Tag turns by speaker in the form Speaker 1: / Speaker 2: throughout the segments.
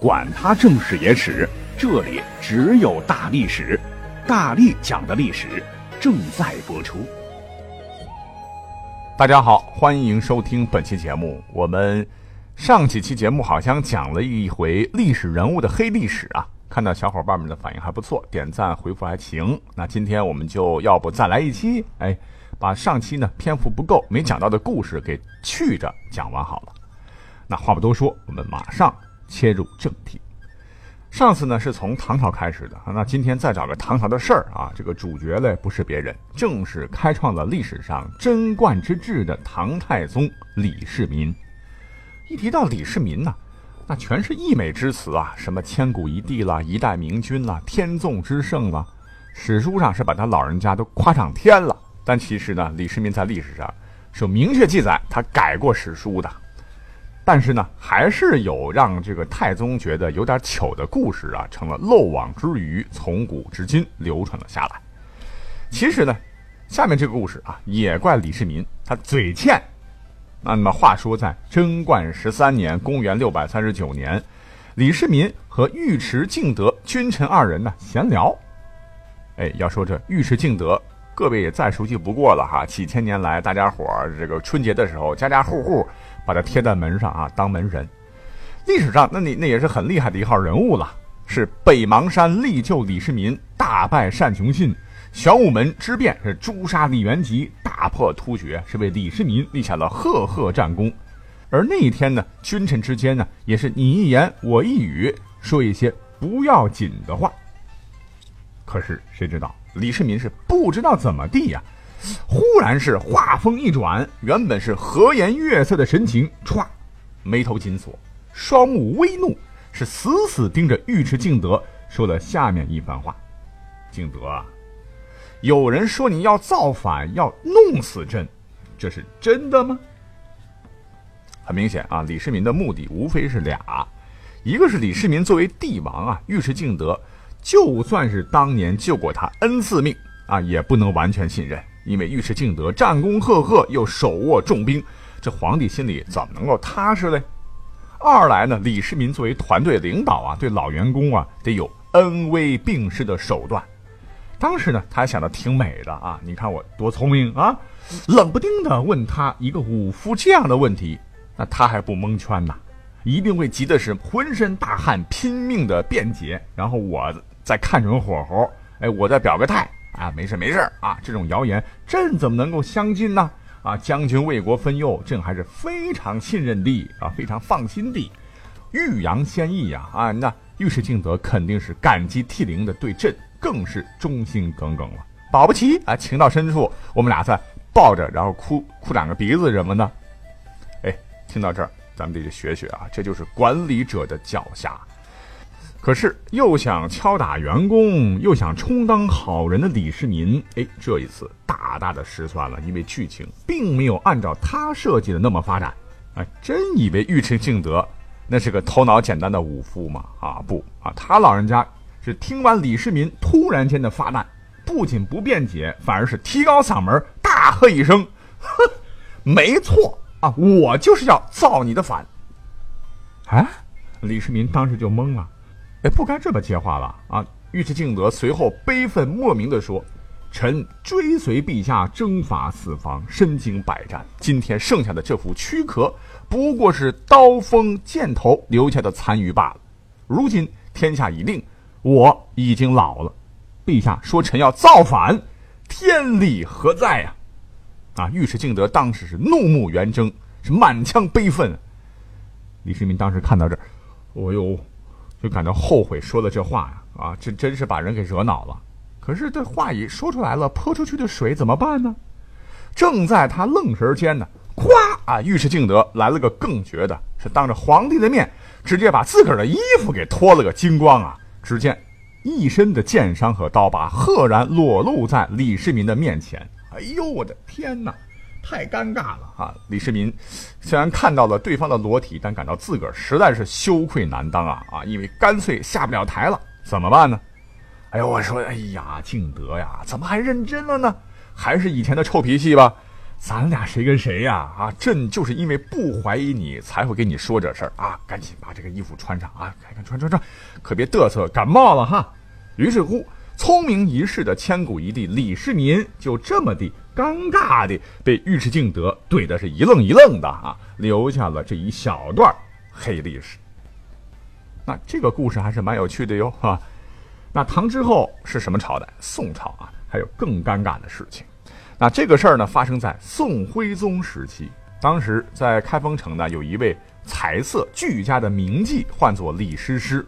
Speaker 1: 管他正史野史。这里只有大历史，大力讲的历史正在播出。
Speaker 2: 大家好，欢迎收听本期节目。我们上几期节目好像讲了一回历史人物的黑历史啊，看到小伙伴们的反应还不错，点赞回复还行。那今天我们就要不再来一期，哎，把上期呢篇幅不够没讲到的故事给去着讲完好了。那话不多说，我们马上切入正题。上次呢是从唐朝开始的，那今天再找个唐朝的事儿啊，这个主角嘞不是别人，正是开创了历史上贞观之治的唐太宗李世民。一提到李世民呢，那全是溢美之词啊，什么千古一帝啦，一代明君啦，天纵之圣啦，史书上是把他老人家都夸上天了。但其实呢，李世民在历史上是有明确记载，他改过史书的。但是呢，还是有让这个太宗觉得有点糗的故事啊，成了漏网之鱼，从古至今流传了下来。其实呢，下面这个故事啊，也怪李世民他嘴欠。那么话说，在贞观十三年（公元六百三十九年），李世民和尉迟敬德君臣二人呢闲聊。哎，要说这尉迟敬德，各位也再熟悉不过了哈。几千年来，大家伙儿这个春节的时候，家家户户。把它贴在门上啊，当门神。历史上，那你那也是很厉害的一号人物了，是北邙山力救李世民，大败单雄信；玄武门之变是诛杀李元吉，大破突厥，是为李世民立下了赫赫战功。而那一天呢，君臣之间呢，也是你一言我一语，说一些不要紧的话。可是谁知道，李世民是不知道怎么地呀。忽然是话锋一转，原本是和颜悦色的神情，歘，眉头紧锁，双目微怒，是死死盯着尉迟敬德，说了下面一番话：“敬德啊，有人说你要造反，要弄死朕，这是真的吗？”很明显啊，李世民的目的无非是俩，一个是李世民作为帝王啊，尉迟敬德就算是当年救过他 n 次命啊，也不能完全信任。因为尉迟敬德战功赫赫，又手握重兵，这皇帝心里怎么能够踏实嘞？二来呢，李世民作为团队领导啊，对老员工啊得有恩威并施的手段。当时呢，他想的挺美的啊，你看我多聪明啊！冷不丁的问他一个武夫这样的问题，那他还不蒙圈呐？一定会急的是浑身大汗，拼命的辩解，然后我再看准火候，哎，我再表个态。啊，没事没事啊！这种谣言，朕怎么能够相信呢？啊，将军为国分忧，朕还是非常信任的啊，非常放心的。欲扬先抑呀！啊，那尉迟敬德肯定是感激涕零的，对朕更是忠心耿耿了。保不齐啊，情到深处，我们俩再抱着，然后哭哭两个鼻子什么的。哎，听到这儿，咱们得学学啊，这就是管理者的脚下。可是又想敲打员工，又想充当好人的李世民，哎，这一次大大的失算了，因为剧情并没有按照他设计的那么发展。哎，真以为尉迟敬德那是个头脑简单的武夫吗？啊，不啊，他老人家是听完李世民突然间的发难，不仅不辩解，反而是提高嗓门大喝一声：“哼，没错啊，我就是要造你的反。”啊，李世民当时就懵了。哎，不该这么接话了啊！尉迟敬德随后悲愤莫名地说：“臣追随陛下征伐四方，身经百战，今天剩下的这副躯壳，不过是刀锋剑头留下的残余罢了。如今天下已定，我已经老了。陛下说臣要造反，天理何在呀？”啊！尉迟敬德当时是怒目圆睁，是满腔悲愤。李世民当时看到这儿，哦呦！就感到后悔说了这话呀，啊，这真是把人给惹恼了。可是这话一说出来了，泼出去的水怎么办呢？正在他愣神间呢，咵啊！尉迟敬德来了个更绝的，是当着皇帝的面，直接把自个儿的衣服给脱了个精光啊！只见一身的剑伤和刀疤赫然裸露在李世民的面前。哎呦，我的天哪，太尴尬了啊！李世民虽然看到了对方的裸体，但感到自个儿实在是羞愧难当啊啊！因为干脆下不了台了，怎么办呢？哎呦，我说，哎呀，敬德呀，怎么还认真了呢？还是以前的臭脾气吧。咱俩谁跟谁呀？啊，朕就是因为不怀疑你，才会跟你说这事儿啊！赶紧把这个衣服穿上啊！看看穿穿穿，可别嘚瑟感冒了哈。于是乎，聪明一世的千古一帝李世民就这么的尴尬的被尉迟敬德怼的是一愣一愣的啊，留下了这一小段黑历史。那这个故事还是蛮有趣的哟，哈。那唐之后是什么朝代？宋朝啊，还有更尴尬的事情。那这个事儿呢，发生在宋徽宗时期。当时在开封城呢，有一位才色俱佳的名妓，唤作李师师。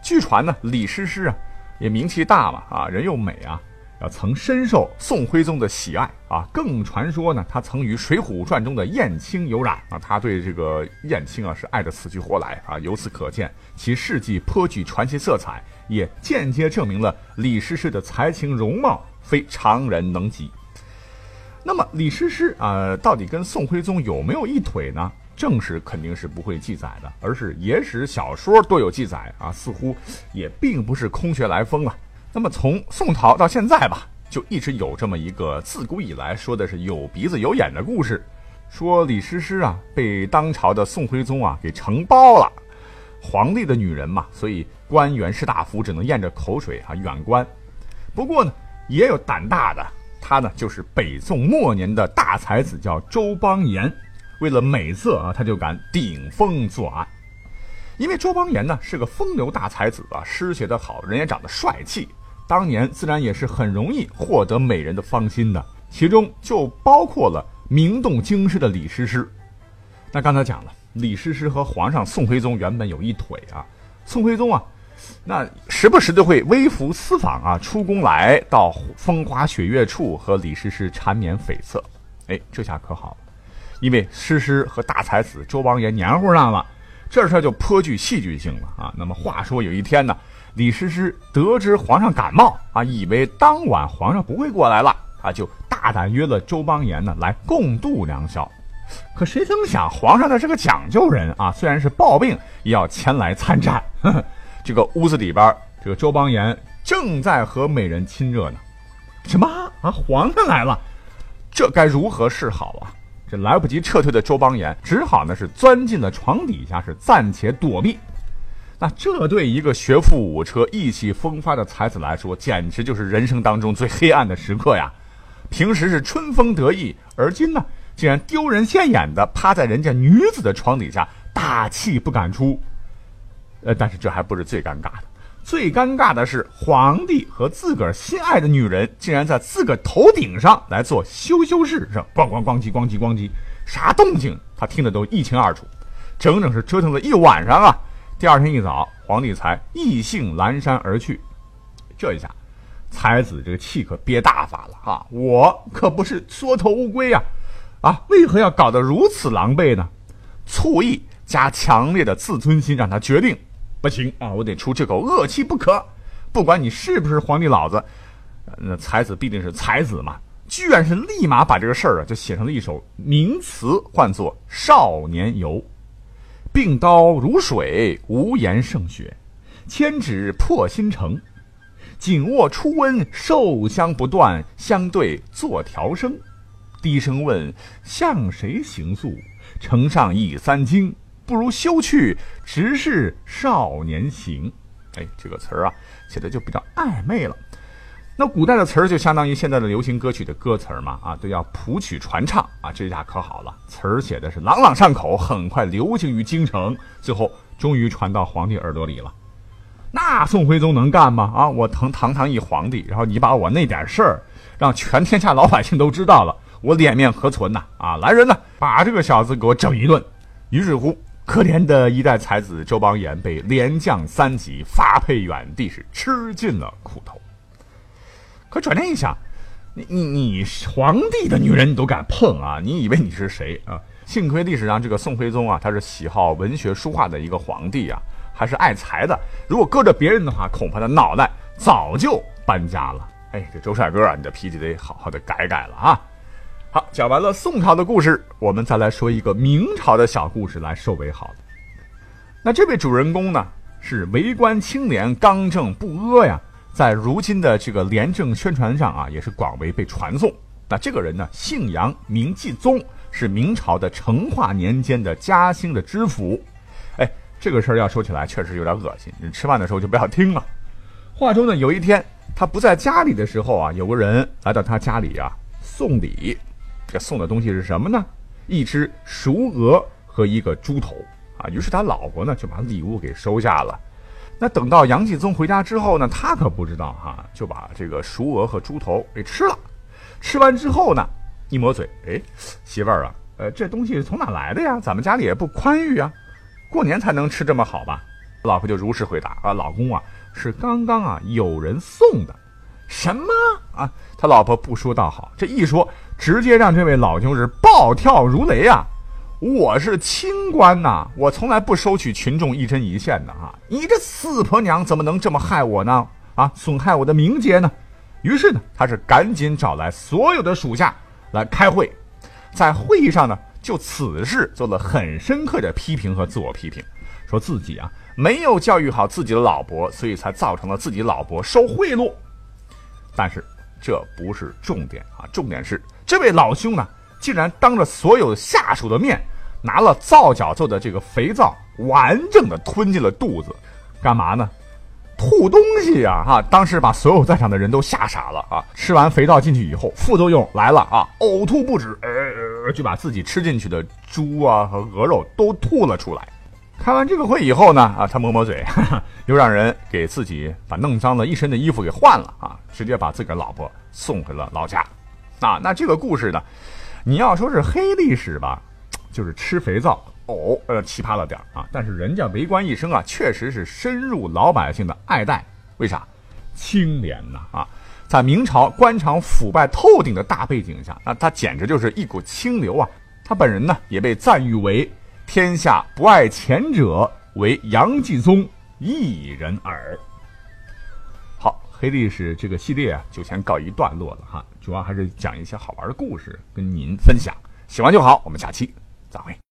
Speaker 2: 据传呢，李师师啊，也名气大嘛，啊，人又美啊，曾深受宋徽宗的喜爱啊。更传说呢，他曾与《水浒传》中的燕青有染啊。他对这个燕青啊，是爱得死去活来啊。由此可见，其事迹颇具传奇色彩，也间接证明了李师师的才情容貌非常人能及。那么李师师啊，到底跟宋徽宗有没有一腿呢？正史肯定是不会记载的，而是野史小说都有记载啊，似乎也并不是空穴来风啊。那么从宋朝到现在吧，就一直有这么一个自古以来说的是有鼻子有眼的故事，说李师师啊被当朝的宋徽宗啊给承包了，皇帝的女人嘛，所以官员士大夫只能咽着口水啊远观。不过呢，也有胆大的。他呢，就是北宋末年的大才子，叫周邦彦。为了美色啊，他就敢顶风作案。因为周邦彦呢是个风流大才子啊，诗写得好，人也长得帅气，当年自然也是很容易获得美人的芳心的。其中就包括了名动京师的李师师。那刚才讲了，李师师和皇上宋徽宗原本有一腿啊。宋徽宗啊。那时不时的会微服私访啊，出宫来到风花雪月处和李师师缠绵悱恻，哎，这下可好了，因为诗诗和大才子周邦彦黏糊上了，这事儿就颇具戏剧性了啊。那么话说有一天呢，李师师得知皇上感冒啊，以为当晚皇上不会过来了啊，就大胆约了周邦彦呢来共度良宵。可谁曾想皇上他是个讲究人啊，虽然是暴病也要前来参战。这个屋子里边，这个周邦彦正在和美人亲热呢。什么啊？皇上来了，这该如何是好啊？这来不及撤退的周邦彦只好呢是钻进了床底下，是暂且躲避。那这对一个学富五车、意气风发的才子来说，简直就是人生当中最黑暗的时刻呀！平时是春风得意，而今呢，竟然丢人现眼的趴在人家女子的床底下，大气不敢出。呃，但是这还不是最尴尬的，最尴尬的是皇帝和自个儿心爱的女人竟然在自个儿头顶上来做羞羞事，是咣咣咣叽咣叽咣叽，啥动静他听得都一清二楚，整整是折腾了一晚上啊！第二天一早，皇帝才意兴阑珊而去。这一下，才子这个气可憋大发了啊！我可不是缩头乌龟呀，啊，为何要搞得如此狼狈呢？醋意加强烈的自尊心让他决定。不行啊！我得出这口恶气不可。不管你是不是皇帝老子，那才子必定是才子嘛。居然是立马把这个事儿啊，就写成了一首名词，唤作《少年游》。病刀如水，无言胜雪；千指破心城，紧握初温，受香不断，相对作调声。低声问向谁行诉？城上已三更。不如休去，直是少年行。哎，这个词儿啊，写的就比较暧昧了。那古代的词儿就相当于现在的流行歌曲的歌词儿嘛，啊，都要谱曲传唱啊。这下可好了，词儿写的是朗朗上口，很快流行于京城，最后终于传到皇帝耳朵里了。那宋徽宗能干吗？啊，我堂堂堂一皇帝，然后你把我那点事儿让全天下老百姓都知道了，我脸面何存呐？啊，来人呐，把这个小子给我整一顿。于是乎。可怜的一代才子周邦彦被连降三级，发配远地，是吃尽了苦头。可转念一想，你你你皇帝的女人你都敢碰啊？你以为你是谁啊？幸亏历史上这个宋徽宗啊，他是喜好文学书画的一个皇帝啊，还是爱财的。如果搁着别人的话，恐怕他脑袋早就搬家了。哎，这周帅哥啊，你的脾气得好好的改改了啊！好，讲完了宋朝的故事，我们再来说一个明朝的小故事来收尾好了。那这位主人公呢，是为官清廉、刚正不阿呀，在如今的这个廉政宣传上啊，也是广为被传颂。那这个人呢，姓杨，名继宗，是明朝的成化年间的嘉兴的知府。哎，这个事儿要说起来，确实有点恶心。你吃饭的时候就不要听了。话说呢，有一天。他不在家里的时候啊，有个人来到他家里啊送礼，这送的东西是什么呢？一只熟鹅和一个猪头啊。于是他老婆呢就把礼物给收下了。那等到杨继宗回家之后呢，他可不知道哈，就把这个熟鹅和猪头给吃了。吃完之后呢，一抹嘴，哎，媳妇儿啊，呃，这东西从哪来的呀？咱们家里也不宽裕啊，过年才能吃这么好吧？老婆就如实回答啊，老公啊。是刚刚啊，有人送的，什么啊？他老婆不说倒好，这一说，直接让这位老兄是暴跳如雷啊！我是清官呐，我从来不收取群众一针一线的啊！你这死婆娘怎么能这么害我呢？啊，损害我的名节呢？于是呢，他是赶紧找来所有的属下来开会，在会议上呢，就此事做了很深刻的批评和自我批评，说自己啊。没有教育好自己的老婆，所以才造成了自己老婆受贿赂。但是这不是重点啊，重点是这位老兄呢，竟然当着所有下属的面，拿了皂角做的这个肥皂，完整的吞进了肚子，干嘛呢？吐东西呀！哈，当时把所有在场的人都吓傻了啊！吃完肥皂进去以后，副作用来了啊，呕吐不止，呃，就把自己吃进去的猪啊和鹅肉都吐了出来。开完这个会以后呢，啊，他抹抹嘴，又让人给自己把弄脏了一身的衣服给换了啊，直接把自个儿老婆送回了老家。啊，那这个故事呢，你要说是黑历史吧，就是吃肥皂哦，呃，奇葩了点啊。但是人家为官一生啊，确实是深入老百姓的爱戴。为啥？清廉呐啊，在明朝官场腐败透顶的大背景下，那他简直就是一股清流啊。他本人呢，也被赞誉为。天下不爱钱者，为杨继宗一人耳。好，黑历史这个系列啊，就先告一段落了哈。主要还是讲一些好玩的故事跟您分享，喜欢就好。我们下期再会。